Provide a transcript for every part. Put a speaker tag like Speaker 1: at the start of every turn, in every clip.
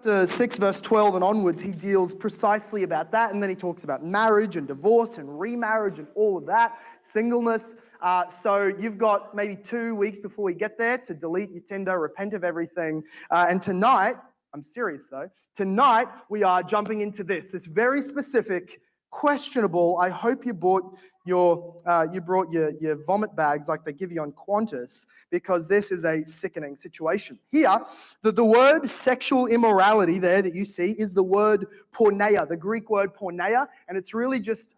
Speaker 1: chapter 6, verse 12 and onwards, he deals precisely about that. And then he talks about marriage and divorce and remarriage and all of that, singleness. Uh, so you've got maybe two weeks before we get there to delete your Tinder, repent of everything. Uh, and tonight, I'm serious though, tonight we are jumping into this, this very specific, questionable. I hope you bought your, uh, you brought your, your vomit bags like they give you on Qantas because this is a sickening situation. Here, the, the word sexual immorality there that you see is the word porneia, the Greek word porneia, and it's really just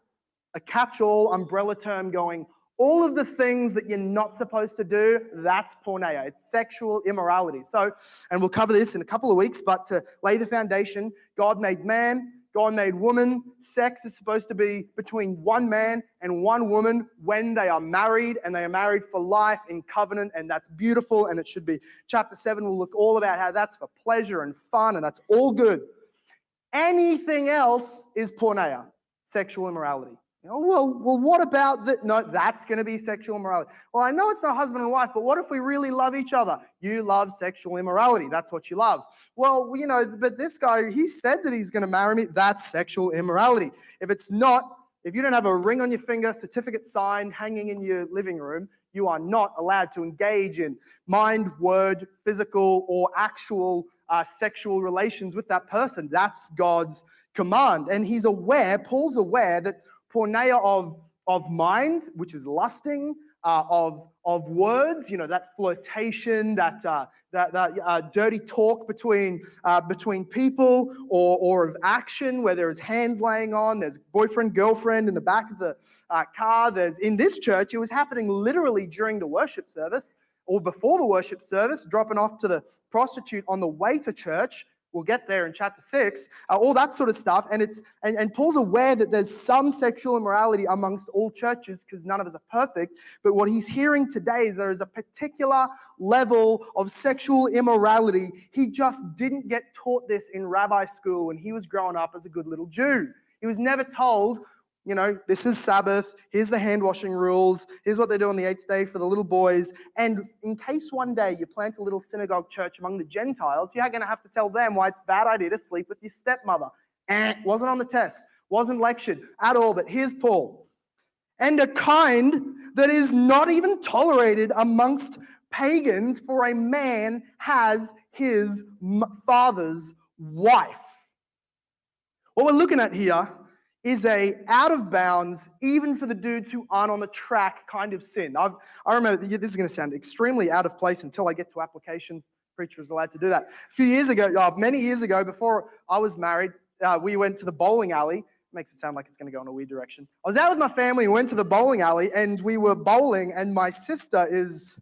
Speaker 1: a catch all umbrella term going, all of the things that you're not supposed to do, that's porneia. It's sexual immorality. So, and we'll cover this in a couple of weeks, but to lay the foundation, God made man, God made woman. Sex is supposed to be between one man and one woman when they are married, and they are married for life in covenant, and that's beautiful, and it should be. Chapter 7 will look all about how that's for pleasure and fun, and that's all good. Anything else is porneia, sexual immorality. You know, well, well, what about that? No, that's going to be sexual immorality. Well, I know it's not husband and wife, but what if we really love each other? You love sexual immorality. That's what you love. Well, you know, but this guy, he said that he's going to marry me. That's sexual immorality. If it's not, if you don't have a ring on your finger, certificate signed, hanging in your living room, you are not allowed to engage in mind, word, physical, or actual uh, sexual relations with that person. That's God's command. And he's aware, Paul's aware that porneia of, of mind, which is lusting, uh, of, of words, you know, that flirtation, that, uh, that, that uh, dirty talk between, uh, between people, or, or of action where there's hands laying on, there's boyfriend, girlfriend in the back of the uh, car. There's in this church, it was happening literally during the worship service or before the worship service, dropping off to the prostitute on the way to church We'll get there in chapter six, uh, all that sort of stuff. And it's and, and Paul's aware that there's some sexual immorality amongst all churches because none of us are perfect. But what he's hearing today is there is a particular level of sexual immorality. He just didn't get taught this in rabbi school when he was growing up as a good little Jew. He was never told you know, this is Sabbath. Here's the hand washing rules. Here's what they do on the eighth day for the little boys. And in case one day you plant a little synagogue church among the Gentiles, you're going to have to tell them why it's a bad idea to sleep with your stepmother. And eh, wasn't on the test, wasn't lectured at all. But here's Paul. And a kind that is not even tolerated amongst pagans, for a man has his father's wife. What we're looking at here is a out of bounds, even for the dudes who aren't on the track kind of sin. I've, I remember, this is going to sound extremely out of place until I get to application. Preacher was allowed to do that. A few years ago, uh, many years ago, before I was married, uh, we went to the bowling alley. Makes it sound like it's going to go in a weird direction. I was out with my family, we went to the bowling alley, and we were bowling, and my sister is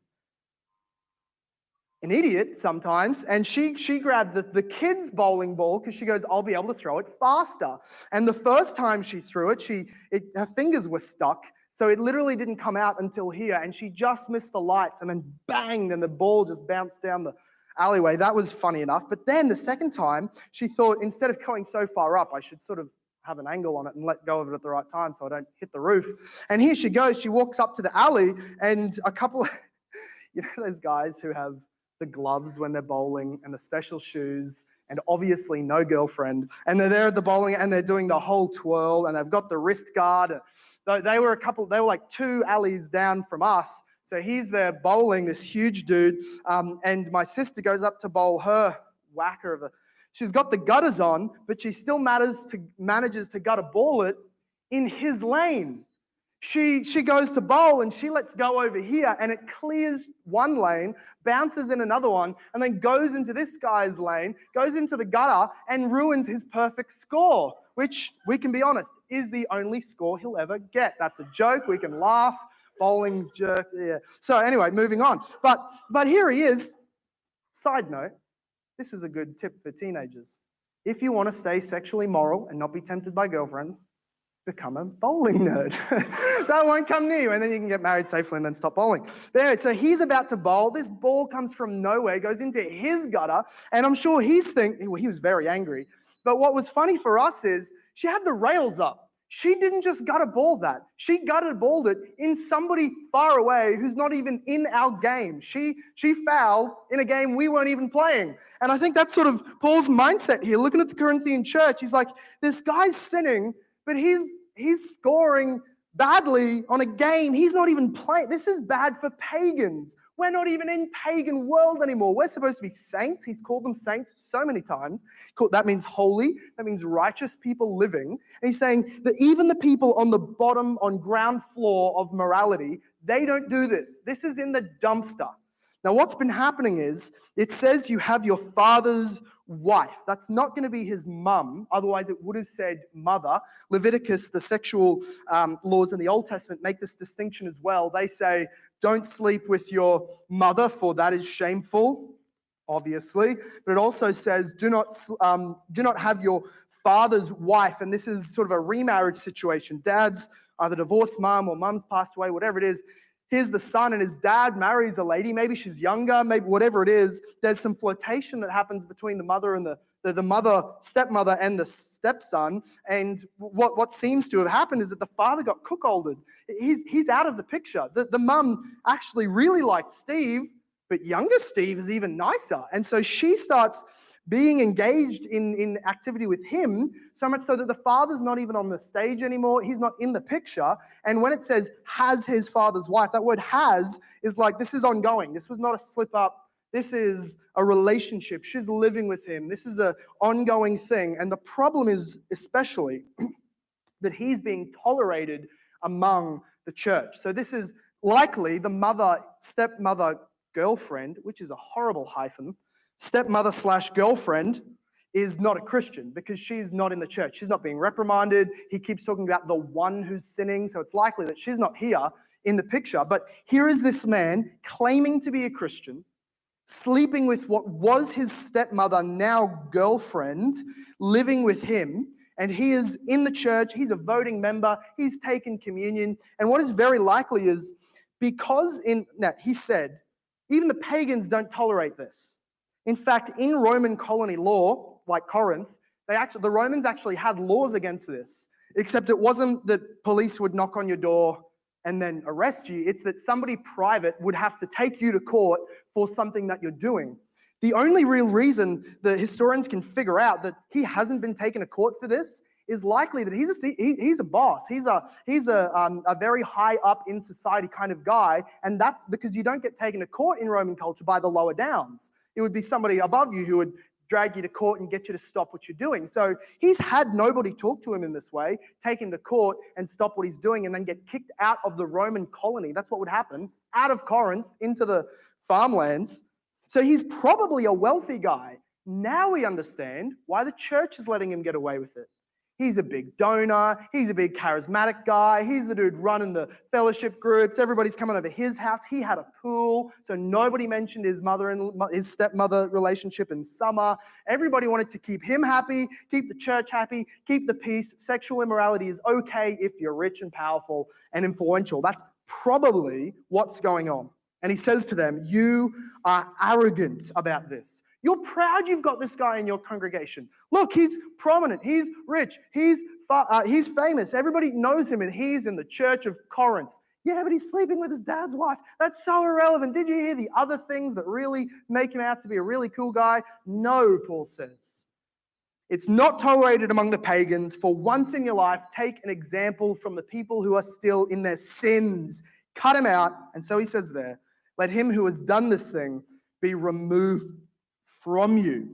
Speaker 1: an idiot sometimes, and she she grabbed the, the kids' bowling ball because she goes, "I'll be able to throw it faster." And the first time she threw it, she it, her fingers were stuck, so it literally didn't come out until here, and she just missed the lights, and then banged, and the ball just bounced down the alleyway. That was funny enough. But then the second time, she thought instead of going so far up, I should sort of have an angle on it and let go of it at the right time so I don't hit the roof. And here she goes. She walks up to the alley, and a couple. You know those guys who have the gloves when they're bowling and the special shoes and obviously no girlfriend. And they're there at the bowling and they're doing the whole twirl and they've got the wrist guard. They were a couple, they were like two alleys down from us. So he's there bowling, this huge dude. Um, and my sister goes up to bowl her whacker of a. She's got the gutters on, but she still matters to, manages to gut a ball it in his lane. She, she goes to bowl and she lets go over here and it clears one lane, bounces in another one, and then goes into this guy's lane, goes into the gutter and ruins his perfect score, which we can be honest is the only score he'll ever get. That's a joke. We can laugh. Bowling jerk. Yeah. So anyway, moving on. But but here he is. Side note, this is a good tip for teenagers. If you want to stay sexually moral and not be tempted by girlfriends, become a bowling nerd. that won't come near you, and then you can get married safely and then stop bowling. Anyway, so he's about to bowl. This ball comes from nowhere, goes into his gutter, and I'm sure he's thinking, well, he was very angry. But what was funny for us is she had the rails up. she didn't just gutter ball that. She gutter balled it in somebody far away who's not even in our game. She she fouled in a game we weren't even playing. And I think that's sort of Paul's mindset here. Looking at the Corinthian church, he's like, this guy's sinning, but he's he's scoring badly on a game he's not even playing. This is bad for pagans. We're not even in pagan world anymore. We're supposed to be saints. He's called them saints so many times. That means holy. That means righteous people living. And he's saying that even the people on the bottom, on ground floor of morality, they don't do this. This is in the dumpster. Now, what's been happening is it says you have your father's wife. That's not going to be his mum, otherwise, it would have said mother. Leviticus, the sexual um, laws in the Old Testament, make this distinction as well. They say, don't sleep with your mother, for that is shameful, obviously. But it also says, do not, um, do not have your father's wife. And this is sort of a remarriage situation. Dad's either divorced mum or mum's passed away, whatever it is here's the son and his dad marries a lady maybe she's younger maybe whatever it is. There's some flirtation that happens between the mother and the, the, the, mother stepmother and the stepson. And what, what seems to have happened is that the father got cuckolded he's, he's out of the picture. The, the mum actually really liked steve but younger steve is even nicer. And so she starts being engaged in, in activity with him, so much so that the father's not even on the stage anymore. He's not in the picture. And when it says has his father's wife, that word has is like this is ongoing. This was not a slip up. This is a relationship. She's living with him. This is an ongoing thing. And the problem is, especially, that he's being tolerated among the church. So this is likely the mother, stepmother, girlfriend, which is a horrible hyphen stepmother slash girlfriend is not a Christian because she's not in the church. She's not being reprimanded. He keeps talking about the one who's sinning. So it's likely that she's not here in the picture. But here is this man claiming to be a Christian, sleeping with what was his stepmother, now girlfriend, living with him. And he is in the church. He's a voting member. He's taken communion. And what is very likely is because in, now he said, even the pagans don't tolerate this. In fact, in Roman colony law, like Corinth, they actually, the Romans actually had laws against this, except it wasn't that police would knock on your door and then arrest you. It's that somebody private would have to take you to court for something that you're doing. The only real reason that historians can figure out that he hasn't been taken to court for this is likely that he's a, he, he's a boss. He's, a, he's a, um, a very high up in society kind of guy. And that's because you don't get taken to court in Roman culture by the lower downs. It would be somebody above you who would drag you to court and get you to stop what you're doing. So he's had nobody talk to him in this way, take him to court and stop what he's doing, and then get kicked out of the Roman colony. That's what would happen out of Corinth into the farmlands. So he's probably a wealthy guy. Now we understand why the church is letting him get away with it. He's a big donor. He's a big charismatic guy. He's the dude running the fellowship groups. Everybody's coming over his house. He had a pool, so nobody mentioned his mother and his stepmother relationship in summer. Everybody wanted to keep him happy, keep the church happy, keep the peace. Sexual immorality is okay if you're rich and powerful and influential. That's probably what's going on. And he says to them, You are arrogant about this. You're proud you've got this guy in your congregation. Look, he's prominent, he's rich, he's, uh, he's famous. Everybody knows him, and he's in the church of Corinth. Yeah, but he's sleeping with his dad's wife. That's so irrelevant. Did you hear the other things that really make him out to be a really cool guy? No, Paul says. It's not tolerated among the pagans. For once in your life, take an example from the people who are still in their sins. Cut him out. And so he says there, let him who has done this thing be removed from you.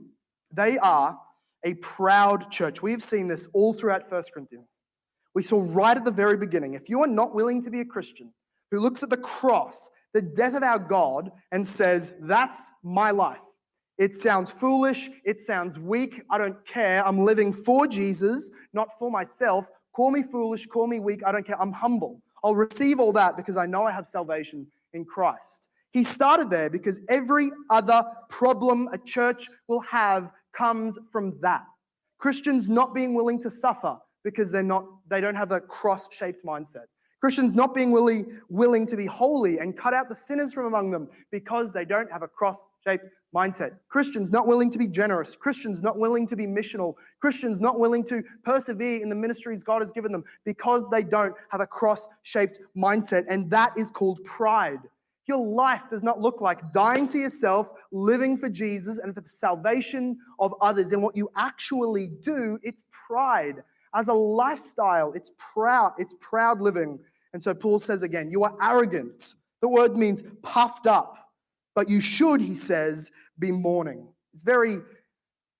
Speaker 1: They are a proud church. We've seen this all throughout 1 Corinthians. We saw right at the very beginning if you are not willing to be a Christian who looks at the cross, the death of our God, and says, That's my life. It sounds foolish. It sounds weak. I don't care. I'm living for Jesus, not for myself. Call me foolish. Call me weak. I don't care. I'm humble. I'll receive all that because I know I have salvation in Christ. He started there because every other problem a church will have comes from that. Christians not being willing to suffer because they're not they don't have a cross-shaped mindset. Christians not being willing, willing to be holy and cut out the sinners from among them because they don't have a cross shaped mindset. Christians not willing to be generous. Christians not willing to be missional. Christians not willing to persevere in the ministries God has given them because they don't have a cross shaped mindset. And that is called pride. Your life does not look like dying to yourself, living for Jesus and for the salvation of others. And what you actually do, it's pride. As a lifestyle, it's proud, it's proud living. And so Paul says again, you are arrogant. The word means puffed up. But you should, he says, be mourning. It's very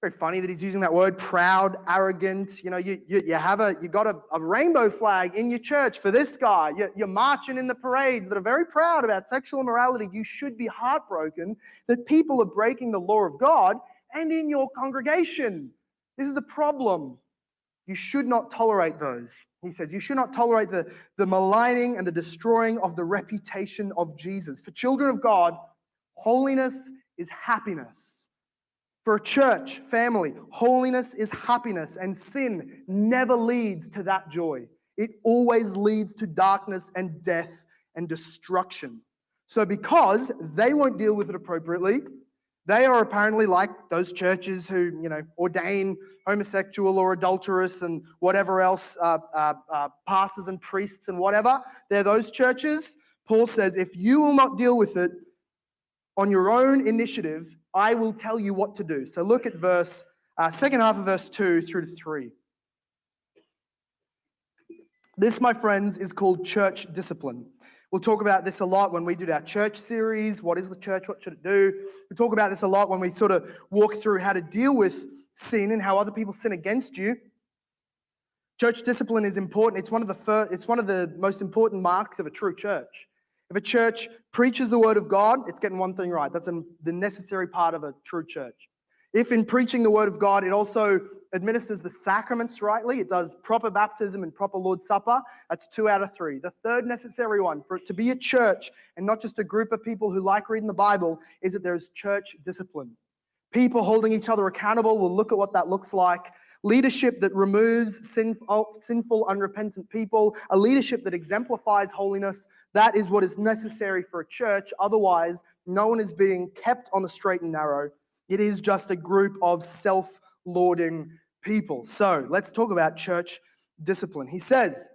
Speaker 1: very funny that he's using that word proud, arrogant. You know, you, you, you have a, you got a, a rainbow flag in your church for this guy. You, you're marching in the parades that are very proud about sexual immorality. You should be heartbroken that people are breaking the law of God and in your congregation. This is a problem. You should not tolerate those. He says, You should not tolerate the, the maligning and the destroying of the reputation of Jesus. For children of God, holiness is happiness. For a church, family, holiness is happiness, and sin never leads to that joy. It always leads to darkness and death and destruction. So, because they won't deal with it appropriately, they are apparently like those churches who, you know, ordain homosexual or adulterous and whatever else, uh, uh, uh, pastors and priests and whatever. They're those churches. Paul says, if you will not deal with it on your own initiative, I will tell you what to do. So look at verse, uh, second half of verse 2 through to 3. This, my friends, is called church discipline. We'll talk about this a lot when we did our church series. What is the church? What should it do? We talk about this a lot when we sort of walk through how to deal with sin and how other people sin against you. Church discipline is important. It's one of the first, it's one of the most important marks of a true church. If a church preaches the word of God, it's getting one thing right. That's the necessary part of a true church. If in preaching the word of God, it also administers the sacraments rightly, it does proper baptism and proper Lord's Supper, that's two out of three. The third necessary one for it to be a church and not just a group of people who like reading the Bible is that there's church discipline. People holding each other accountable will look at what that looks like leadership that removes sinful, unrepentant people, a leadership that exemplifies holiness. That is what is necessary for a church. Otherwise, no one is being kept on the straight and narrow. It is just a group of self lauding people. So let's talk about church discipline. He says,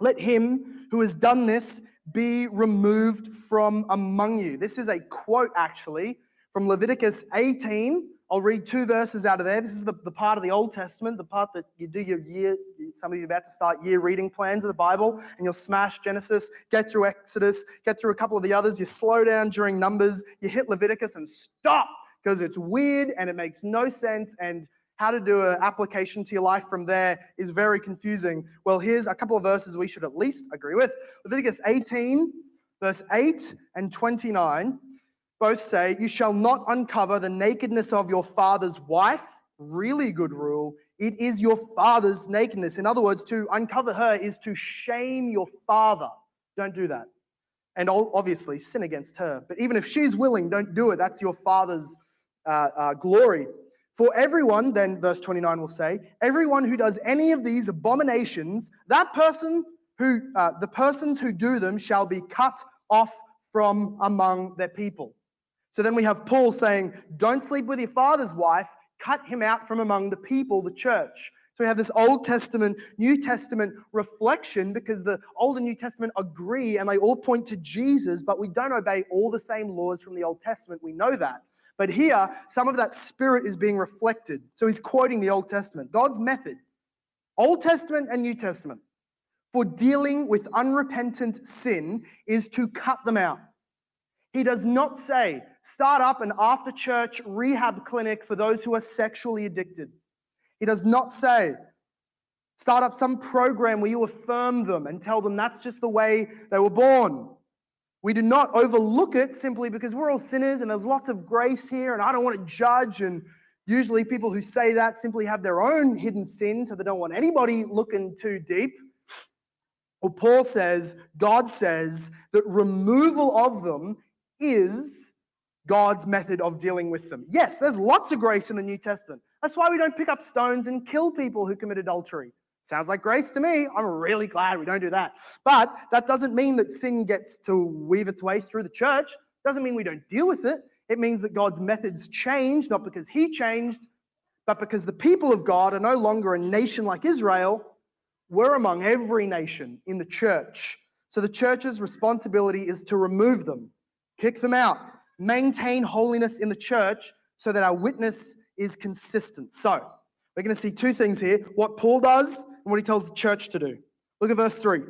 Speaker 1: Let him who has done this be removed from among you. This is a quote actually from Leviticus 18, I'll read two verses out of there. This is the, the part of the Old Testament, the part that you do your year, some of you about to start year reading plans of the Bible, and you'll smash Genesis, get through Exodus, get through a couple of the others. You slow down during Numbers, you hit Leviticus and stop because it's weird and it makes no sense. And how to do an application to your life from there is very confusing. Well, here's a couple of verses we should at least agree with Leviticus 18, verse 8 and 29 both say, You shall not uncover the nakedness of your father's wife. Really good rule. It is your father's nakedness. In other words, to uncover her is to shame your father. Don't do that. And obviously, sin against her. But even if she's willing, don't do it. That's your father's uh, uh, glory. For everyone, then verse 29 will say, everyone who does any of these abominations, that person who, uh, the persons who do them shall be cut off from among their people. So then we have Paul saying, Don't sleep with your father's wife, cut him out from among the people, the church. So we have this Old Testament, New Testament reflection because the Old and New Testament agree and they all point to Jesus, but we don't obey all the same laws from the Old Testament. We know that. But here, some of that spirit is being reflected. So he's quoting the Old Testament. God's method, Old Testament and New Testament, for dealing with unrepentant sin is to cut them out. He does not say, start up an after church rehab clinic for those who are sexually addicted. He does not say, start up some program where you affirm them and tell them that's just the way they were born. We do not overlook it simply because we're all sinners and there's lots of grace here and I don't want to judge. And usually people who say that simply have their own hidden sins, so they don't want anybody looking too deep. Well, Paul says, God says that removal of them is God's method of dealing with them. Yes, there's lots of grace in the New Testament. That's why we don't pick up stones and kill people who commit adultery. Sounds like grace to me. I'm really glad we don't do that. But that doesn't mean that sin gets to weave its way through the church. Doesn't mean we don't deal with it. It means that God's methods change, not because he changed, but because the people of God are no longer a nation like Israel. We're among every nation in the church. So the church's responsibility is to remove them, kick them out, maintain holiness in the church so that our witness is consistent. So we're going to see two things here what Paul does and what he tells the church to do. Look at verse 3.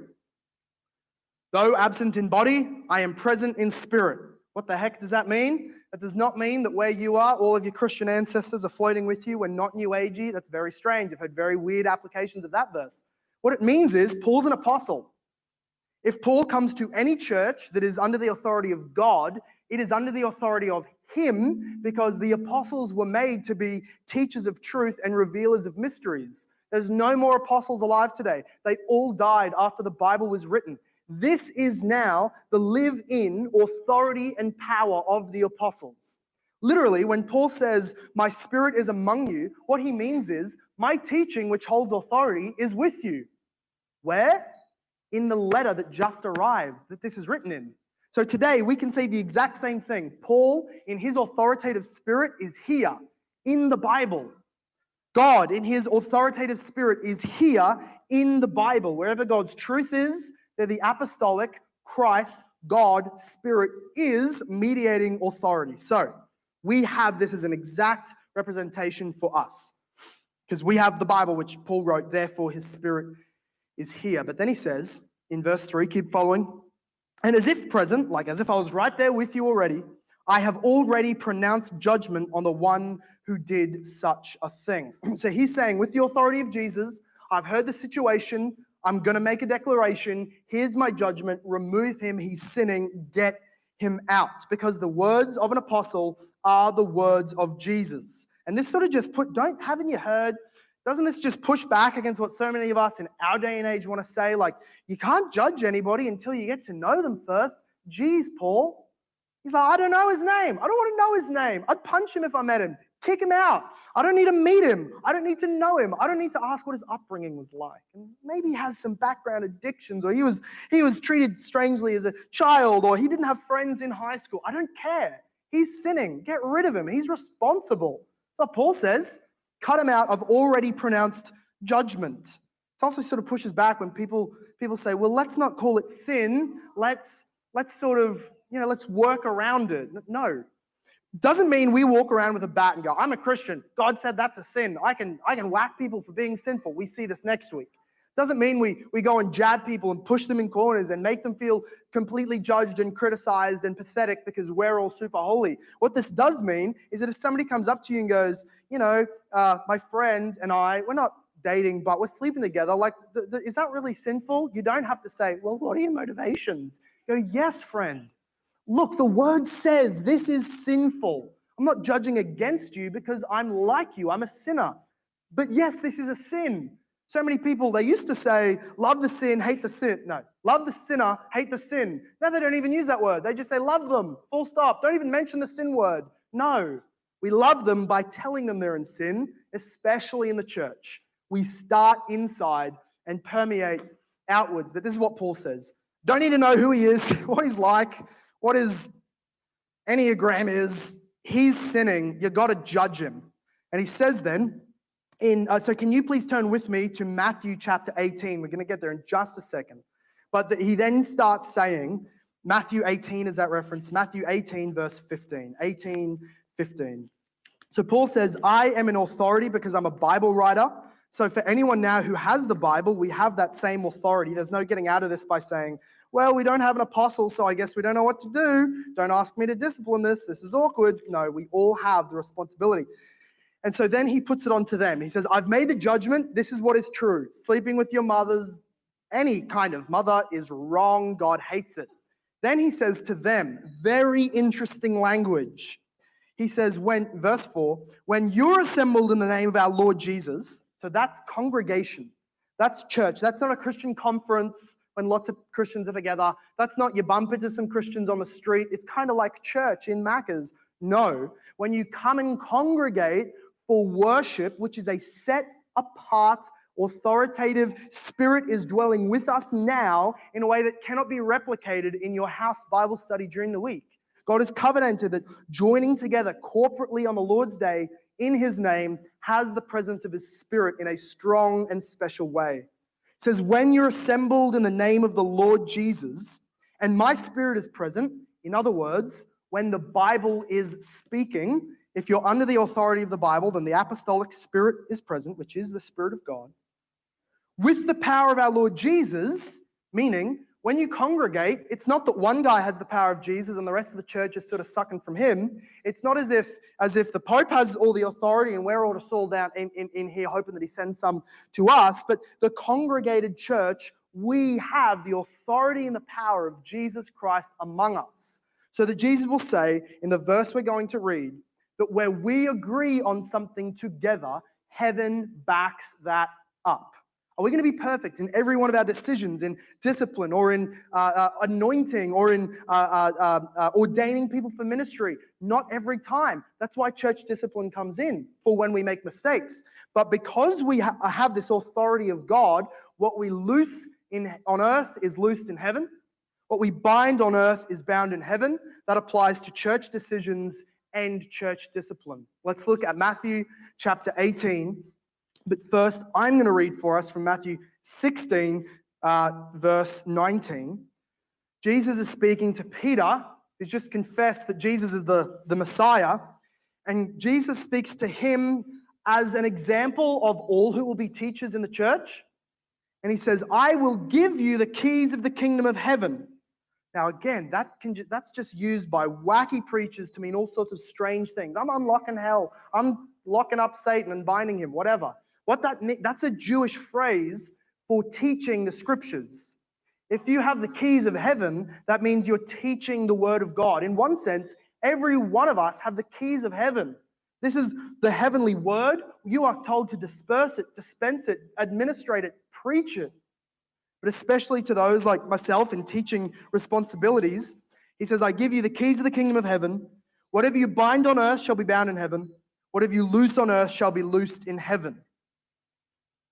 Speaker 1: Though absent in body, I am present in spirit. What the heck does that mean? That does not mean that where you are, all of your Christian ancestors are floating with you and not new agey. That's very strange. I've heard very weird applications of that verse. What it means is Paul's an apostle. If Paul comes to any church that is under the authority of God, it is under the authority of him because the apostles were made to be teachers of truth and revealers of mysteries. There's no more apostles alive today. They all died after the Bible was written. This is now the live in authority and power of the apostles. Literally, when Paul says, My spirit is among you, what he means is, My teaching, which holds authority, is with you. Where? In the letter that just arrived, that this is written in. So today we can say the exact same thing. Paul, in his authoritative spirit, is here in the Bible. God, in his authoritative spirit, is here in the Bible. Wherever God's truth is, there the apostolic, Christ, God, Spirit is mediating authority. So we have this as an exact representation for us because we have the Bible, which Paul wrote, therefore his Spirit is here. But then he says in verse 3, keep following. And as if present, like as if I was right there with you already, I have already pronounced judgment on the one who did such a thing. So he's saying, with the authority of Jesus, I've heard the situation. I'm going to make a declaration. Here's my judgment. Remove him. He's sinning. Get him out. Because the words of an apostle are the words of Jesus. And this sort of just put, don't, haven't you heard doesn't this just push back against what so many of us in our day and age want to say? Like, you can't judge anybody until you get to know them first. Geez, Paul. He's like, I don't know his name. I don't want to know his name. I'd punch him if I met him, kick him out. I don't need to meet him. I don't need to know him. I don't need to ask what his upbringing was like. And maybe he has some background addictions, or he was he was treated strangely as a child, or he didn't have friends in high school. I don't care. He's sinning. Get rid of him. He's responsible. So Paul says cut him out. I've already pronounced judgment. It also sort of pushes back when people people say, well, let's not call it sin. Let's let's sort of, you know, let's work around it. No. Doesn't mean we walk around with a bat and go, I'm a Christian. God said that's a sin. I can I can whack people for being sinful. We see this next week. Doesn't mean we, we go and jab people and push them in corners and make them feel completely judged and criticized and pathetic because we're all super holy. What this does mean is that if somebody comes up to you and goes, you know, uh, my friend and I, we're not dating, but we're sleeping together, like, th- th- is that really sinful? You don't have to say, well, what are your motivations? You go, yes, friend. Look, the word says this is sinful. I'm not judging against you because I'm like you, I'm a sinner. But yes, this is a sin. So many people, they used to say, love the sin, hate the sin. No, love the sinner, hate the sin. Now they don't even use that word. They just say, love them, full stop. Don't even mention the sin word. No, we love them by telling them they're in sin, especially in the church. We start inside and permeate outwards. But this is what Paul says don't need to know who he is, what he's like, what his Enneagram is. He's sinning. You've got to judge him. And he says then, in, uh, so can you please turn with me to Matthew chapter 18? We're going to get there in just a second. But the, he then starts saying, Matthew 18 is that reference, Matthew 18, verse 15. 18, 15. So Paul says, I am an authority because I'm a Bible writer. So for anyone now who has the Bible, we have that same authority. There's no getting out of this by saying, well, we don't have an apostle, so I guess we don't know what to do. Don't ask me to discipline this. This is awkward. No, we all have the responsibility. And so then he puts it on to them. He says, I've made the judgment. This is what is true. Sleeping with your mothers, any kind of mother, is wrong. God hates it. Then he says to them, very interesting language. He says, when, verse 4, when you're assembled in the name of our Lord Jesus, so that's congregation, that's church, that's not a Christian conference when lots of Christians are together. That's not you bump into some Christians on the street. It's kind of like church in Macca's. No, when you come and congregate for worship, which is a set apart authoritative spirit is dwelling with us now in a way that cannot be replicated in your house Bible study during the week. God has covenanted that joining together corporately on the Lord's day in his name has the presence of his spirit in a strong and special way. It says, When you're assembled in the name of the Lord Jesus, and my spirit is present, in other words, when the Bible is speaking, if you're under the authority of the Bible, then the apostolic spirit is present, which is the spirit of God. With the power of our Lord Jesus, meaning when you congregate, it's not that one guy has the power of Jesus and the rest of the church is sort of sucking from him. It's not as if as if the Pope has all the authority and we're all to fall down in, in, in here hoping that he sends some to us, but the congregated church, we have the authority and the power of Jesus Christ among us. So that Jesus will say in the verse we're going to read that where we agree on something together, heaven backs that up. Are we going to be perfect in every one of our decisions, in discipline or in uh, uh, anointing or in uh, uh, um, uh, ordaining people for ministry? Not every time. That's why church discipline comes in for when we make mistakes. But because we ha- have this authority of God, what we loose in, on earth is loosed in heaven. What we bind on earth is bound in heaven. That applies to church decisions and church discipline. Let's look at Matthew chapter 18 but first, I'm going to read for us from Matthew 16, uh, verse 19. Jesus is speaking to Peter, who's just confessed that Jesus is the, the Messiah. And Jesus speaks to him as an example of all who will be teachers in the church. And he says, I will give you the keys of the kingdom of heaven. Now, again, that can, that's just used by wacky preachers to mean all sorts of strange things. I'm unlocking hell. I'm locking up Satan and binding him, whatever. What that that's a Jewish phrase for teaching the scriptures. If you have the keys of heaven, that means you're teaching the word of God. In one sense, every one of us have the keys of heaven. This is the heavenly word. You are told to disperse it, dispense it, administrate it, preach it. But especially to those like myself in teaching responsibilities, he says, I give you the keys of the kingdom of heaven. Whatever you bind on earth shall be bound in heaven. Whatever you loose on earth shall be loosed in heaven.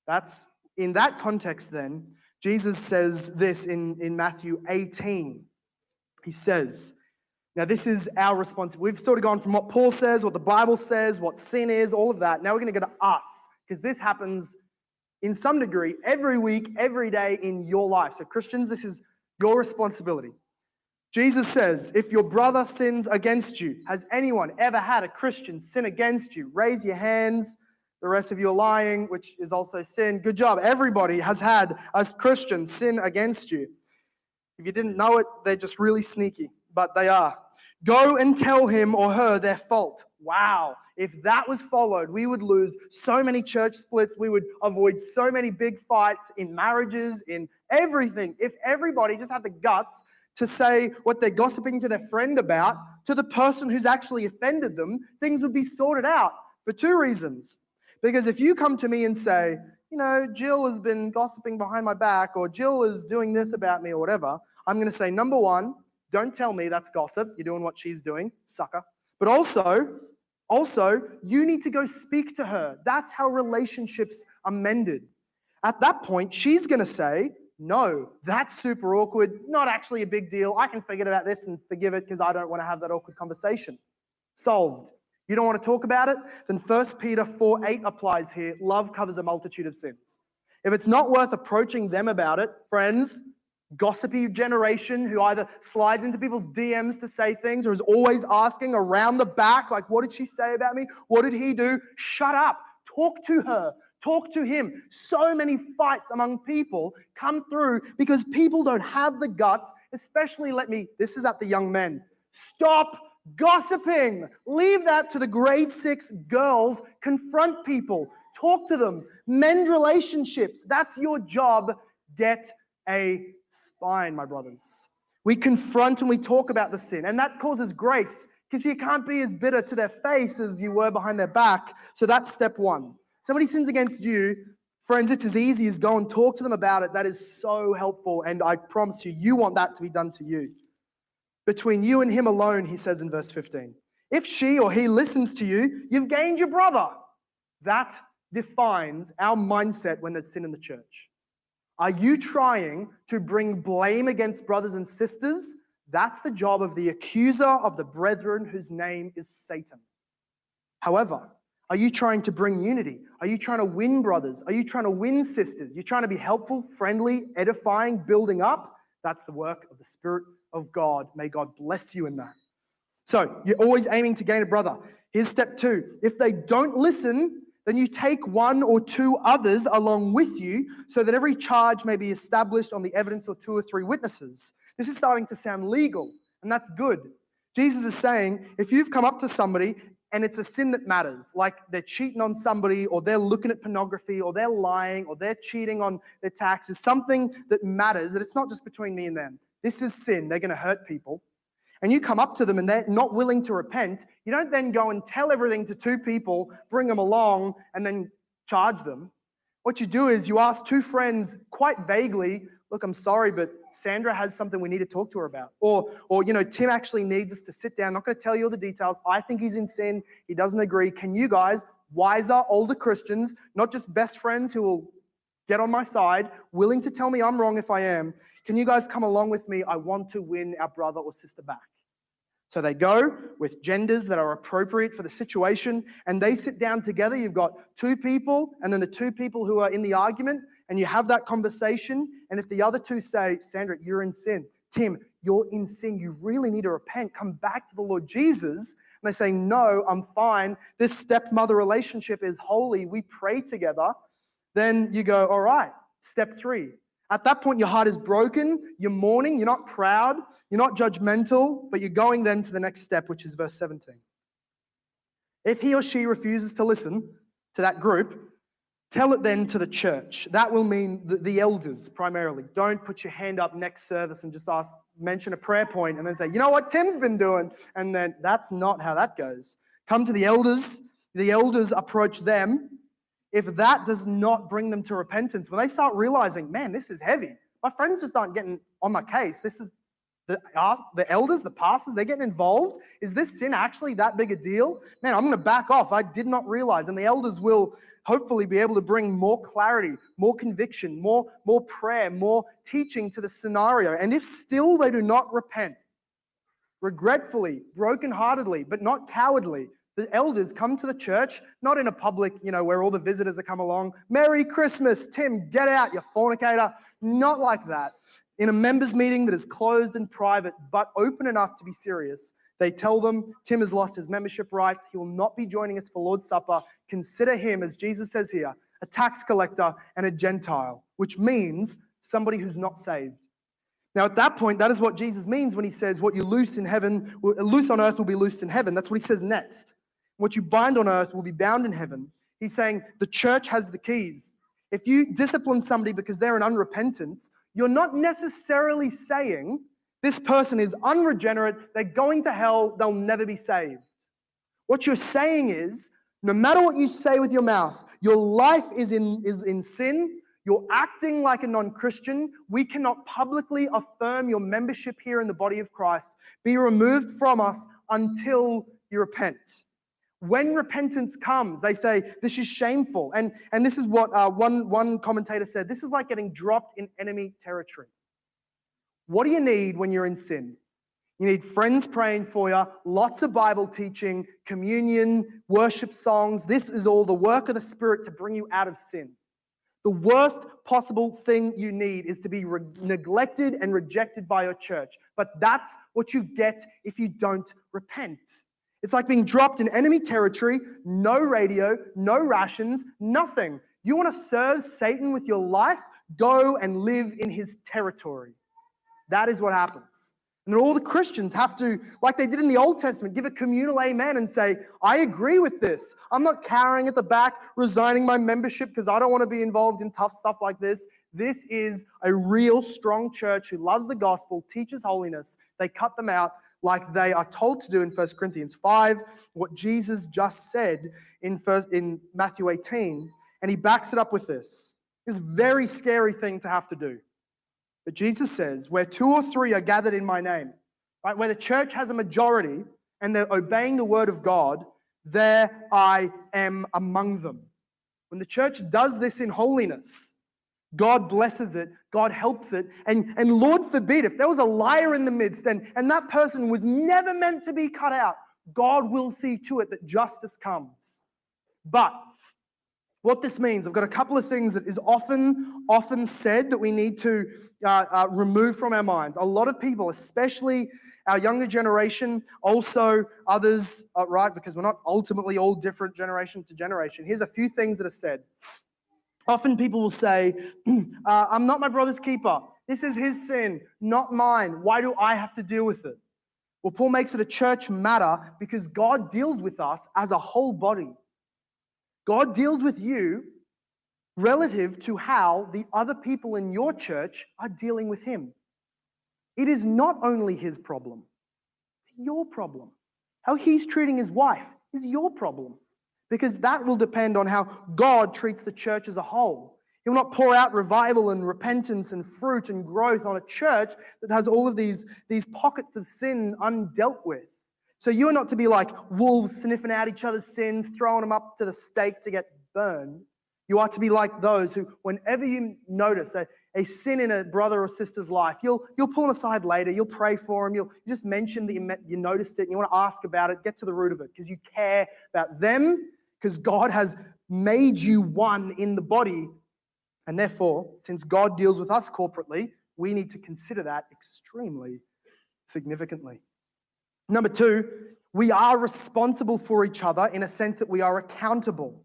Speaker 1: That's in that context, then, Jesus says this in, in Matthew 18. He says, now, this is our response. We've sort of gone from what Paul says, what the Bible says, what sin is, all of that. Now we're going to go to us, because this happens in some degree every week, every day in your life. So, Christians, this is your responsibility. Jesus says, if your brother sins against you, has anyone ever had a Christian sin against you? Raise your hands. The rest of you are lying, which is also sin. Good job. Everybody has had, as Christians, sin against you. If you didn't know it, they're just really sneaky, but they are. Go and tell him or her their fault. Wow. If that was followed, we would lose so many church splits. We would avoid so many big fights in marriages, in everything. If everybody just had the guts to say what they're gossiping to their friend about to the person who's actually offended them, things would be sorted out for two reasons. Because if you come to me and say, you know, Jill has been gossiping behind my back, or Jill is doing this about me, or whatever, I'm going to say, number one, don't tell me that's gossip. You're doing what she's doing, sucker. But also, also, you need to go speak to her. That's how relationships are mended. At that point, she's going to say, no, that's super awkward. Not actually a big deal. I can forget about this and forgive it because I don't want to have that awkward conversation. Solved. You don't want to talk about it? Then 1 Peter 4 8 applies here. Love covers a multitude of sins. If it's not worth approaching them about it, friends, gossipy generation who either slides into people's DMs to say things or is always asking around the back, like, what did she say about me? What did he do? Shut up. Talk to her. Talk to him. So many fights among people come through because people don't have the guts, especially, let me, this is at the young men. Stop Gossiping, leave that to the grade six girls. Confront people, talk to them, mend relationships. That's your job. Get a spine, my brothers. We confront and we talk about the sin, and that causes grace because you can't be as bitter to their face as you were behind their back. So that's step one. Somebody sins against you, friends, it's as easy as go and talk to them about it. That is so helpful, and I promise you, you want that to be done to you. Between you and him alone, he says in verse 15. If she or he listens to you, you've gained your brother. That defines our mindset when there's sin in the church. Are you trying to bring blame against brothers and sisters? That's the job of the accuser of the brethren, whose name is Satan. However, are you trying to bring unity? Are you trying to win brothers? Are you trying to win sisters? You're trying to be helpful, friendly, edifying, building up? That's the work of the Spirit of God. May God bless you in that. So, you're always aiming to gain a brother. Here's step two. If they don't listen, then you take one or two others along with you so that every charge may be established on the evidence of two or three witnesses. This is starting to sound legal, and that's good. Jesus is saying if you've come up to somebody and it's a sin that matters, like they're cheating on somebody, or they're looking at pornography, or they're lying, or they're cheating on their taxes, something that matters, that it's not just between me and them. This is sin. They're going to hurt people and you come up to them and they're not willing to repent, you don't then go and tell everything to two people, bring them along, and then charge them. What you do is you ask two friends quite vaguely, look, I'm sorry, but Sandra has something we need to talk to her about. Or, or you know, Tim actually needs us to sit down. I'm not going to tell you all the details. I think he's in sin. He doesn't agree. Can you guys, wiser, older Christians, not just best friends who will get on my side, willing to tell me I'm wrong if I am, can you guys come along with me? I want to win our brother or sister back. So they go with genders that are appropriate for the situation and they sit down together. You've got two people and then the two people who are in the argument, and you have that conversation. And if the other two say, Sandra, you're in sin, Tim, you're in sin, you really need to repent, come back to the Lord Jesus. And they say, No, I'm fine. This stepmother relationship is holy. We pray together. Then you go, All right, step three, at that point, your heart is broken, you're mourning, you're not proud, you're not judgmental, but you're going then to the next step, which is verse 17. If he or she refuses to listen to that group, tell it then to the church. That will mean the, the elders primarily. Don't put your hand up next service and just ask, mention a prayer point and then say, you know what Tim's been doing? And then that's not how that goes. Come to the elders, the elders approach them if that does not bring them to repentance, when they start realizing, man, this is heavy, my friends just aren't getting on my case. This is the, the elders, the pastors, they're getting involved. Is this sin actually that big a deal? Man, I'm going to back off. I did not realize. And the elders will hopefully be able to bring more clarity, more conviction, more, more prayer, more teaching to the scenario. And if still they do not repent, regretfully, brokenheartedly, but not cowardly, the elders come to the church, not in a public, you know, where all the visitors are come along. Merry Christmas, Tim, get out, you fornicator. Not like that. In a members' meeting that is closed and private, but open enough to be serious, they tell them Tim has lost his membership rights. He will not be joining us for Lord's Supper. Consider him, as Jesus says here, a tax collector and a Gentile, which means somebody who's not saved. Now, at that point, that is what Jesus means when he says, What you loose in heaven, loose on earth will be loosed in heaven. That's what he says next. What you bind on earth will be bound in heaven. He's saying the church has the keys. If you discipline somebody because they're an unrepentant, you're not necessarily saying this person is unregenerate, they're going to hell, they'll never be saved. What you're saying is no matter what you say with your mouth, your life is in, is in sin, you're acting like a non Christian, we cannot publicly affirm your membership here in the body of Christ. Be removed from us until you repent when repentance comes, they say this is shameful. And, and this is what uh, one, one commentator said this is like getting dropped in enemy territory. What do you need when you're in sin? You need friends praying for you, lots of Bible teaching, communion, worship songs. This is all the work of the Spirit to bring you out of sin. The worst possible thing you need is to be re- neglected and rejected by your church. But that's what you get if you don't repent. It's like being dropped in enemy territory, no radio, no rations, nothing. You want to serve Satan with your life? Go and live in his territory. That is what happens. And then all the Christians have to, like they did in the Old Testament, give a communal amen and say, I agree with this. I'm not cowering at the back, resigning my membership because I don't want to be involved in tough stuff like this. This is a real strong church who loves the gospel, teaches holiness. They cut them out like they are told to do in 1 Corinthians 5, what Jesus just said in, first, in Matthew 18, and he backs it up with this. It's a very scary thing to have to do. But Jesus says, where two or three are gathered in my name, right, where the church has a majority and they're obeying the word of God, there I am among them. When the church does this in holiness, God blesses it, God helps it, and, and Lord forbid, if there was a liar in the midst and, and that person was never meant to be cut out, God will see to it that justice comes. But what this means, I've got a couple of things that is often, often said that we need to uh, uh, remove from our minds. A lot of people, especially our younger generation, also others, uh, right, because we're not ultimately all different generation to generation. Here's a few things that are said. Often people will say, uh, I'm not my brother's keeper. This is his sin, not mine. Why do I have to deal with it? Well, Paul makes it a church matter because God deals with us as a whole body. God deals with you relative to how the other people in your church are dealing with him. It is not only his problem, it's your problem. How he's treating his wife is your problem because that will depend on how God treats the church as a whole. He will not pour out revival and repentance and fruit and growth on a church that has all of these, these pockets of sin undealt with. So you are not to be like wolves sniffing out each other's sins, throwing them up to the stake to get burned. You are to be like those who, whenever you notice a, a sin in a brother or sister's life, you'll, you'll pull them aside later, you'll pray for them, you'll you just mention that you, met, you noticed it and you want to ask about it, get to the root of it because you care about them, because God has made you one in the body. And therefore, since God deals with us corporately, we need to consider that extremely significantly. Number two, we are responsible for each other in a sense that we are accountable.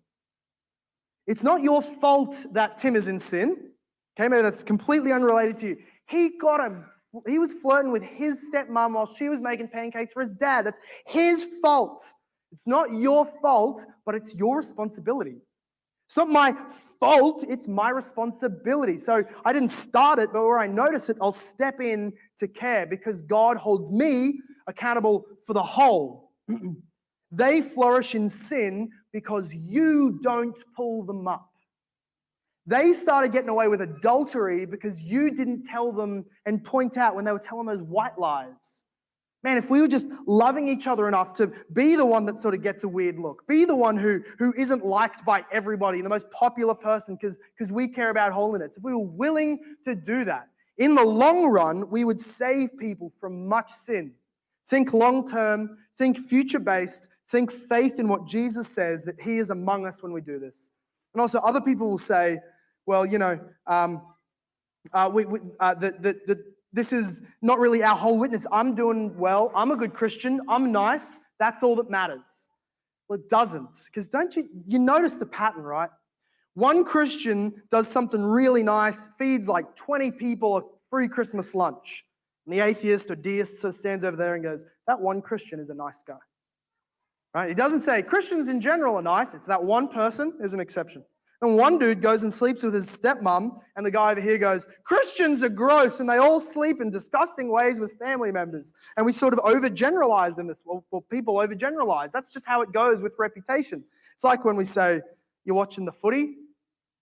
Speaker 1: It's not your fault that Tim is in sin. Okay, maybe that's completely unrelated to you. He got a he was flirting with his stepmom while she was making pancakes for his dad. That's his fault. It's not your fault, but it's your responsibility. It's not my fault, it's my responsibility. So I didn't start it, but where I notice it, I'll step in to care because God holds me accountable for the whole. they flourish in sin because you don't pull them up. They started getting away with adultery because you didn't tell them and point out when they were telling those white lies. Man, if we were just loving each other enough to be the one that sort of gets a weird look, be the one who, who isn't liked by everybody, the most popular person because we care about holiness, if we were willing to do that, in the long run, we would save people from much sin. Think long term, think future based, think faith in what Jesus says that He is among us when we do this. And also, other people will say, well, you know, um, uh, we, we, uh, that, that, that this is not really our whole witness. I'm doing well. I'm a good Christian. I'm nice. That's all that matters. Well, it doesn't. Because don't you, you notice the pattern, right? One Christian does something really nice, feeds like 20 people a free Christmas lunch. And the atheist or deist sort of stands over there and goes, That one Christian is a nice guy. Right? He doesn't say Christians in general are nice. It's that one person is an exception. And one dude goes and sleeps with his stepmom, and the guy over here goes, Christians are gross, and they all sleep in disgusting ways with family members. And we sort of overgeneralize in this. Well, well, people overgeneralize. That's just how it goes with reputation. It's like when we say, You're watching the footy,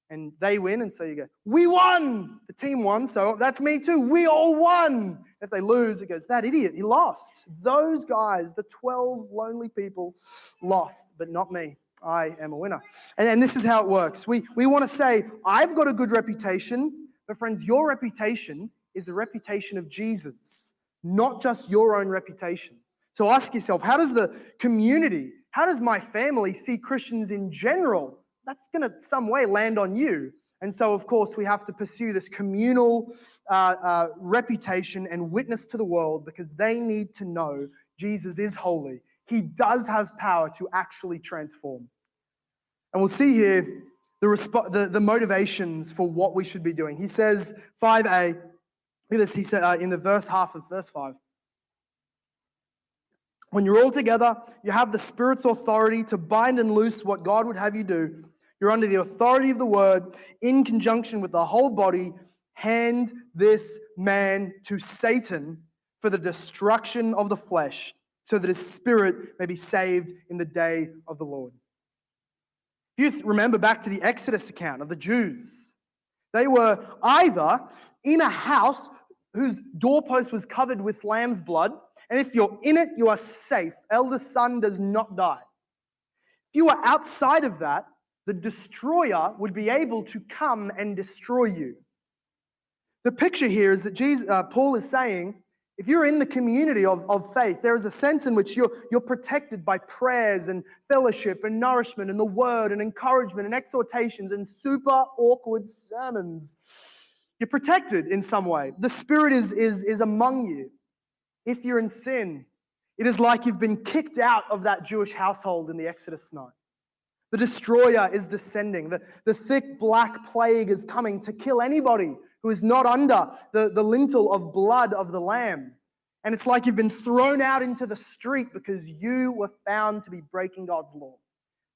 Speaker 1: and they win, and so you go, We won! The team won, so that's me too. We all won. If they lose, it goes, That idiot, he lost. Those guys, the 12 lonely people, lost, but not me. I am a winner. And, and this is how it works. We, we want to say, I've got a good reputation, but friends, your reputation is the reputation of Jesus, not just your own reputation. So ask yourself, how does the community, how does my family see Christians in general that's going to some way land on you. And so, of course, we have to pursue this communal uh, uh, reputation and witness to the world because they need to know Jesus is holy. He does have power to actually transform. And we'll see here the, resp- the, the motivations for what we should be doing. He says, 5a, look at this, he said uh, in the verse half of verse 5. When you're all together, you have the Spirit's authority to bind and loose what God would have you do. You're under the authority of the word in conjunction with the whole body. Hand this man to Satan for the destruction of the flesh, so that his spirit may be saved in the day of the Lord. If you remember back to the Exodus account of the Jews, they were either in a house whose doorpost was covered with lamb's blood, and if you're in it, you are safe. Eldest son does not die. If you are outside of that, the destroyer would be able to come and destroy you. The picture here is that Jesus, uh, Paul is saying if you're in the community of, of faith, there is a sense in which you're, you're protected by prayers and fellowship and nourishment and the word and encouragement and exhortations and super awkward sermons. You're protected in some way. The Spirit is, is, is among you. If you're in sin, it is like you've been kicked out of that Jewish household in the Exodus night. The destroyer is descending. The, the thick black plague is coming to kill anybody who is not under the, the lintel of blood of the Lamb. And it's like you've been thrown out into the street because you were found to be breaking God's law.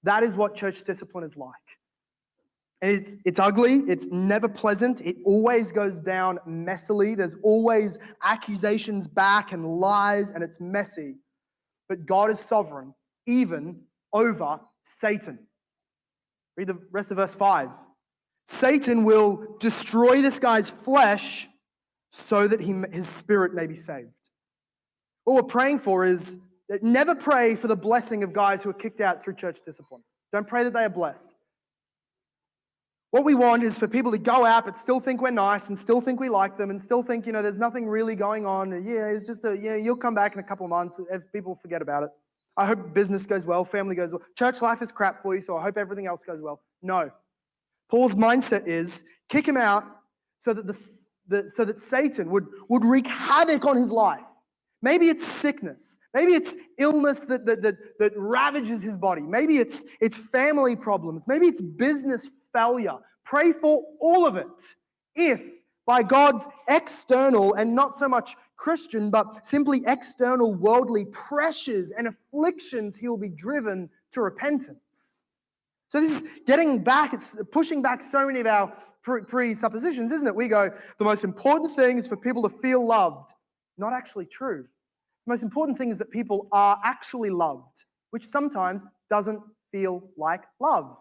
Speaker 1: That is what church discipline is like. And it's, it's ugly, it's never pleasant, it always goes down messily. There's always accusations back and lies, and it's messy. But God is sovereign, even over Satan. Read the rest of verse 5. Satan will destroy this guy's flesh so that he, his spirit may be saved. What we're praying for is that never pray for the blessing of guys who are kicked out through church discipline. Don't pray that they are blessed. What we want is for people to go out but still think we're nice and still think we like them and still think, you know, there's nothing really going on. Yeah, it's just a, yeah, you'll come back in a couple of months as people forget about it. I hope business goes well, family goes well. Church life is crap for you, so I hope everything else goes well. No. Paul's mindset is kick him out so that, the, the, so that Satan would, would wreak havoc on his life. Maybe it's sickness. Maybe it's illness that, that, that, that ravages his body. Maybe it's, it's family problems. Maybe it's business failure. Pray for all of it. If by God's external and not so much Christian, but simply external worldly pressures and afflictions, he'll be driven to repentance. So this is getting back, it's pushing back so many of our presuppositions, isn't it? We go, the most important thing is for people to feel loved. Not actually true. The most important thing is that people are actually loved, which sometimes doesn't feel like love.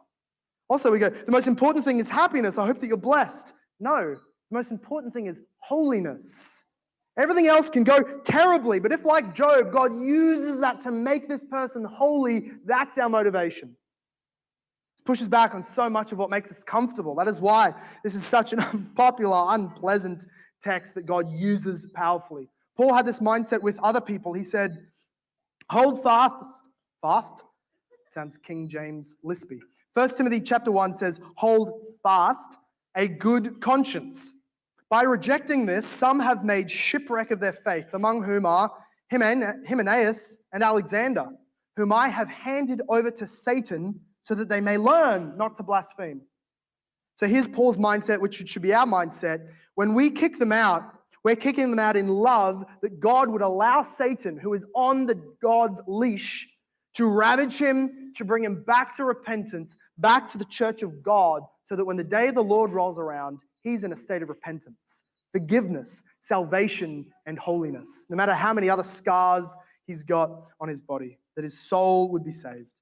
Speaker 1: Also, we go, the most important thing is happiness. I hope that you're blessed. No, the most important thing is holiness. Everything else can go terribly, but if, like Job, God uses that to make this person holy, that's our motivation pushes back on so much of what makes us comfortable. That is why this is such an unpopular, unpleasant text that God uses powerfully. Paul had this mindset with other people. He said, Hold fast, fast, sounds King James lispy. First Timothy chapter 1 says, Hold fast a good conscience. By rejecting this, some have made shipwreck of their faith, among whom are Hymenaeus and Alexander, whom I have handed over to Satan so that they may learn not to blaspheme. So here's Paul's mindset, which should be our mindset. When we kick them out, we're kicking them out in love that God would allow Satan, who is on the God's leash, to ravage him, to bring him back to repentance, back to the church of God, so that when the day of the Lord rolls around, he's in a state of repentance, forgiveness, salvation, and holiness. No matter how many other scars he's got on his body, that his soul would be saved.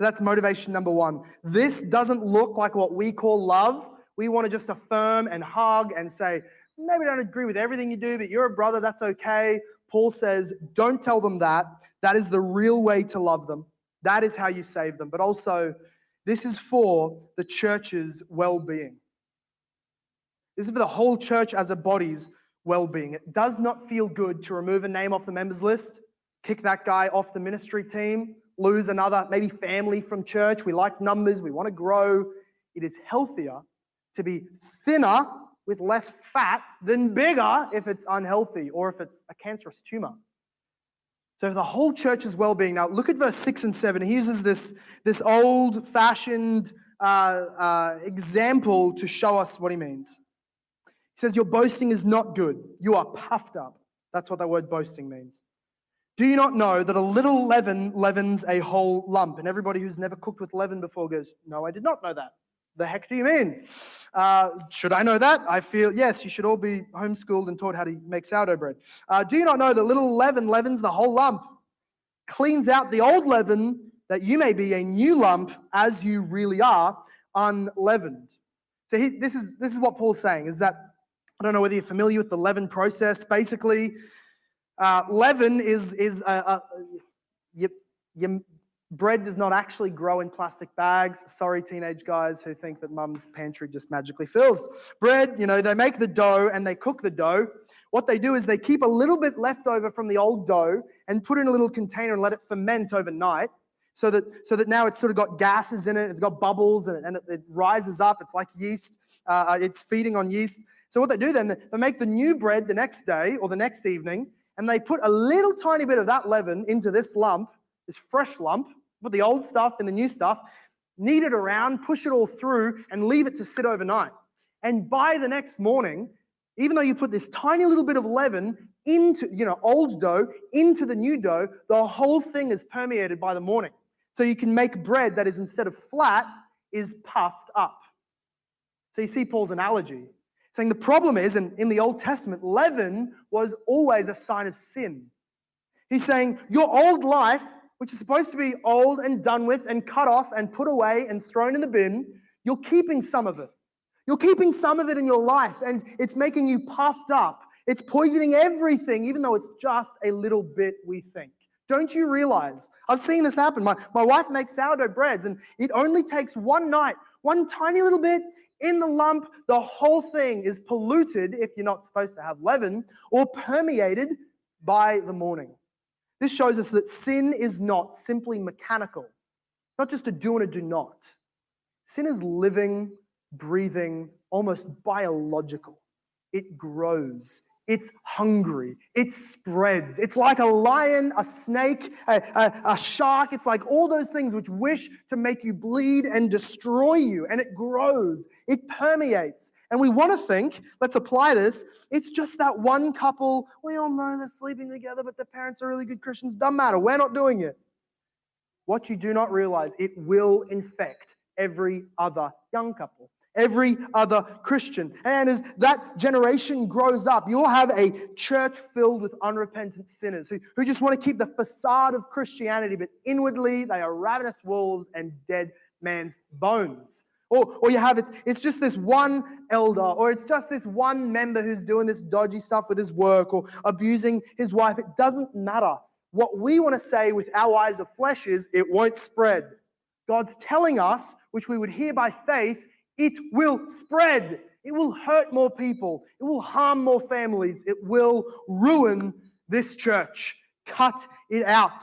Speaker 1: So that's motivation number one. This doesn't look like what we call love. We want to just affirm and hug and say, maybe I don't agree with everything you do, but you're a brother, that's okay. Paul says, don't tell them that. That is the real way to love them. That is how you save them. But also, this is for the church's well being. This is for the whole church as a body's well being. It does not feel good to remove a name off the members list, kick that guy off the ministry team, lose another, maybe family from church. We like numbers, we want to grow. It is healthier to be thinner with less fat than bigger if it's unhealthy or if it's a cancerous tumor. So the whole church's well-being. Now look at verse six and seven. He uses this, this old-fashioned uh, uh, example to show us what he means. He says, Your boasting is not good. You are puffed up. That's what that word boasting means. Do you not know that a little leaven leavens a whole lump? And everybody who's never cooked with leaven before goes, No, I did not know that. The heck do you mean? Uh, should I know that? I feel, yes, you should all be homeschooled and taught how to make sourdough bread. Uh, do you not know that little leaven leavens the whole lump, cleans out the old leaven, that you may be a new lump as you really are, unleavened? So he, this, is, this is what Paul's saying, is that, I don't know whether you're familiar with the leaven process. Basically, uh, leaven is, is a, a, you, you, Bread does not actually grow in plastic bags. Sorry, teenage guys who think that mum's pantry just magically fills. Bread, you know, they make the dough and they cook the dough. What they do is they keep a little bit left over from the old dough and put in a little container and let it ferment overnight so that, so that now it's sort of got gases in it, it's got bubbles and it, and it, it rises up. It's like yeast, uh, it's feeding on yeast. So, what they do then, they make the new bread the next day or the next evening, and they put a little tiny bit of that leaven into this lump, this fresh lump, put the old stuff and the new stuff, knead it around, push it all through, and leave it to sit overnight. And by the next morning, even though you put this tiny little bit of leaven into, you know, old dough into the new dough, the whole thing is permeated by the morning. So you can make bread that is instead of flat, is puffed up. So you see Paul's analogy, saying the problem is, and in the Old Testament, leaven was always a sign of sin. He's saying your old life which is supposed to be old and done with and cut off and put away and thrown in the bin, you're keeping some of it. You're keeping some of it in your life and it's making you puffed up. It's poisoning everything, even though it's just a little bit, we think. Don't you realize? I've seen this happen. My, my wife makes sourdough breads and it only takes one night, one tiny little bit in the lump. The whole thing is polluted if you're not supposed to have leaven or permeated by the morning. This shows us that sin is not simply mechanical, not just a do and a do not. Sin is living, breathing, almost biological. It grows, it's hungry. It spreads. It's like a lion, a snake, a, a, a, shark. It's like all those things which wish to make you bleed and destroy you. And it grows, it permeates. And we want to think, let's apply this, it's just that one couple. We all know they're sleeping together, but their parents are really good Christians. Doesn't matter. We're not doing it. What you do not realize, it will infect every other young couple every other Christian. And as that generation grows up, you'll have a church filled with unrepentant sinners who, who just want to keep the facade of Christianity, but inwardly they are ravenous wolves and dead man's bones. Or, or you have it's, it's just this one elder, or it's just this one member who's doing this dodgy stuff with his work or abusing his wife. It doesn't matter. What we want to say with our eyes of flesh is it won't spread. God's telling us, which we would hear by faith, it will spread. It will hurt more people. It will harm more families. It will ruin this church. Cut it out.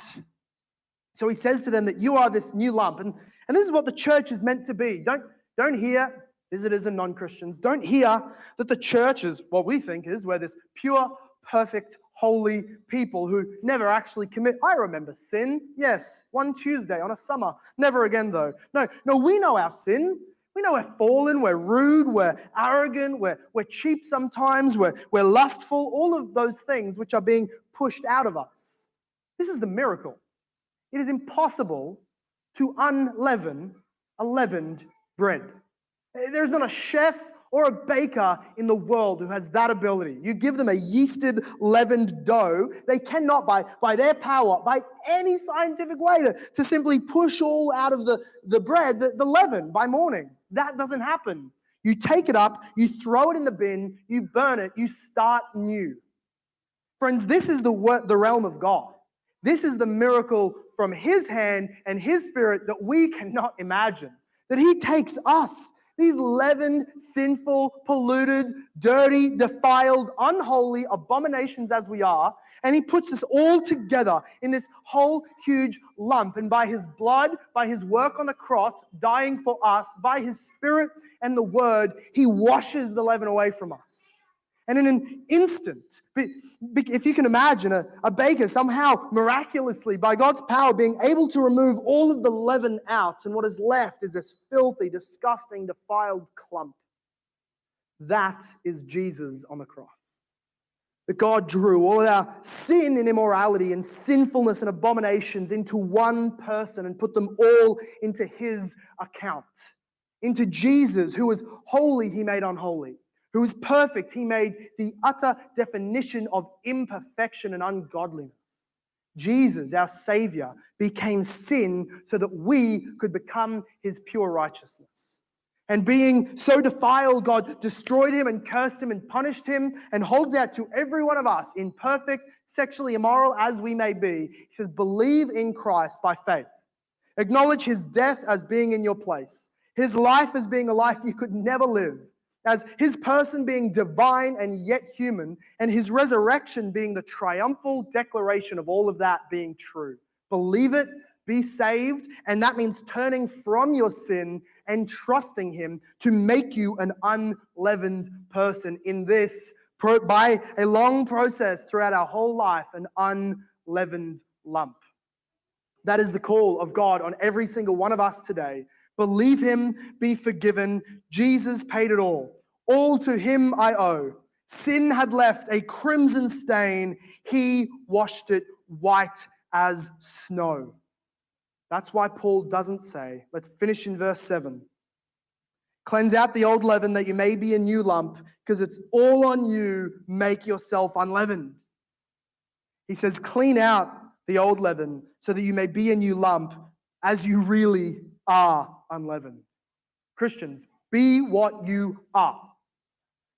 Speaker 1: So he says to them that you are this new lump. And, and this is what the church is meant to be. Don't, don't hear, visitors and non Christians, don't hear that the church is what we think is where this pure, perfect, holy people who never actually commit. I remember sin, yes, one Tuesday on a summer. Never again, though. No, no, we know our sin. We know we're fallen, we're rude, we're arrogant, we're, we're cheap sometimes, we're, we're lustful, all of those things which are being pushed out of us. This is the miracle. It is impossible to unleaven a leavened bread. There's not a chef or a baker in the world who has that ability. You give them a yeasted, leavened dough, they cannot, by, by their power, by any scientific way, to, to simply push all out of the, the bread, the, the leaven by morning. That doesn't happen. You take it up, you throw it in the bin, you burn it, you start new. Friends, this is the, the realm of God. This is the miracle from His hand and His Spirit that we cannot imagine. That He takes us these leavened, sinful, polluted, dirty, defiled, unholy abominations as we are, and he puts us all together in this whole huge lump. And by his blood, by his work on the cross, dying for us, by his spirit and the word, he washes the leaven away from us. And in an instant, if you can imagine a, a, baker somehow miraculously, by God's power, being able to remove all of the leaven out, and what is left is this filthy, disgusting, defiled clump. That is Jesus on the cross. That God drew all of our sin and immorality and sinfulness and abominations into one person and put them all into his account. Into Jesus, who was holy, he made unholy who is perfect, he made the utter definition of imperfection and ungodliness. Jesus, our Savior, became sin so that we could become his pure righteousness. And being so defiled, God destroyed him and cursed him and punished him and holds out to every one of us, imperfect, sexually immoral as we may be. He says, Believe in Christ by faith. Acknowledge his death as being in your place, his life as being a life you could never live, as his person being divine and yet human, and his resurrection being the triumphal declaration of all of that being true. Believe it, be saved, and that means turning from your sin and trusting him to make you an unleavened person in this by a long process throughout our whole life, an unleavened lump. That is the call of God on every single one of us today. Believe him, be forgiven. Jesus paid it all. All to him I owe. Sin had left a crimson stain. He washed it white as snow. That's why Paul doesn't say, let's finish in verse 7. Cleanse out the old leaven that you may be a new lump, because it's all on you. Make yourself unleavened. He says, clean out the old leaven so that you may be a new lump as you really are unleavened. Christians, be what you are.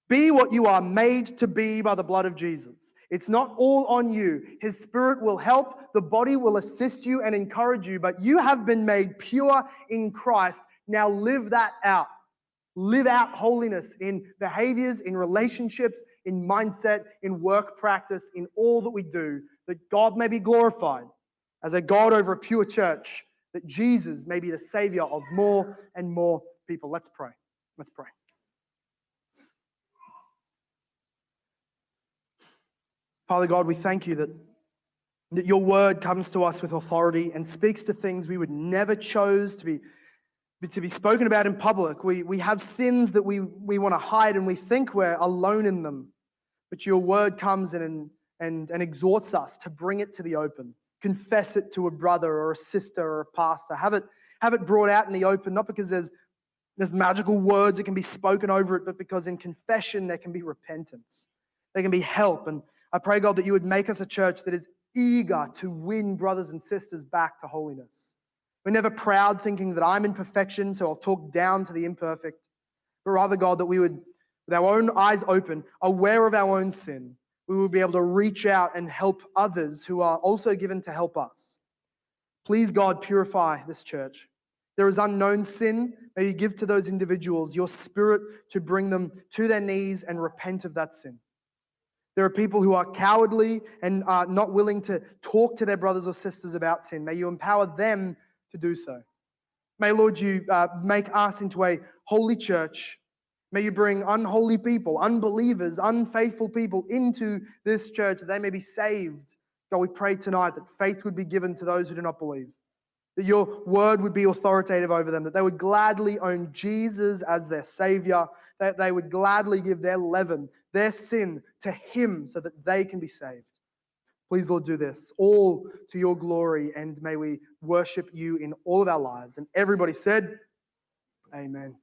Speaker 1: Be what you are made to be by the blood of Jesus. It's not all on you. His Spirit will help, the body will assist you and encourage you, but you have been made pure in Christ. Now live that out. Live out holiness in behaviors, in relationships, in mindset, in work practice, in all that we do, that God may be glorified as a God over a pure church, that Jesus may be the Savior of more and more people. Let's pray. Let's pray. Father God, we thank you that, that your word comes to us with authority and speaks to things we would never chose to be, to be spoken about in public. We, we have sins that we, we want to hide and we think we're alone in them. But your word comes and, and, and exhorts us to bring it to the open, confess it to a brother or a sister or a pastor, have it, have it brought out in the open, not because there's, there's magical words that can be spoken over it, but because in confession there can be repentance, there can be help. And I pray, God, that you would make us a church that is eager to win brothers and sisters back to holiness. We're never proud thinking that I'm in perfection, so I'll talk down to the imperfect. But rather, God, that we would, with our own eyes open, aware of our own sin, we will be able to reach out and help others who are also given to help us. Please, God, purify this church. There is unknown sin. May you give to those individuals your spirit to bring them to their knees and repent of that sin. There are people who are cowardly and are not willing to talk to their brothers or sisters about sin. May you empower them to do so. May, Lord, you uh, make us into a holy church. May you bring unholy people, unbelievers, unfaithful people into this church that they may be saved. God, we pray tonight that faith would be given to those who do not believe, that your word would be authoritative over them, that they would gladly own Jesus as their Savior, that they would gladly give their leaven their sin to Him so that they can be saved. Please, Lord, do this all to your glory, and may we worship you in all of our lives. And everybody said, Amen.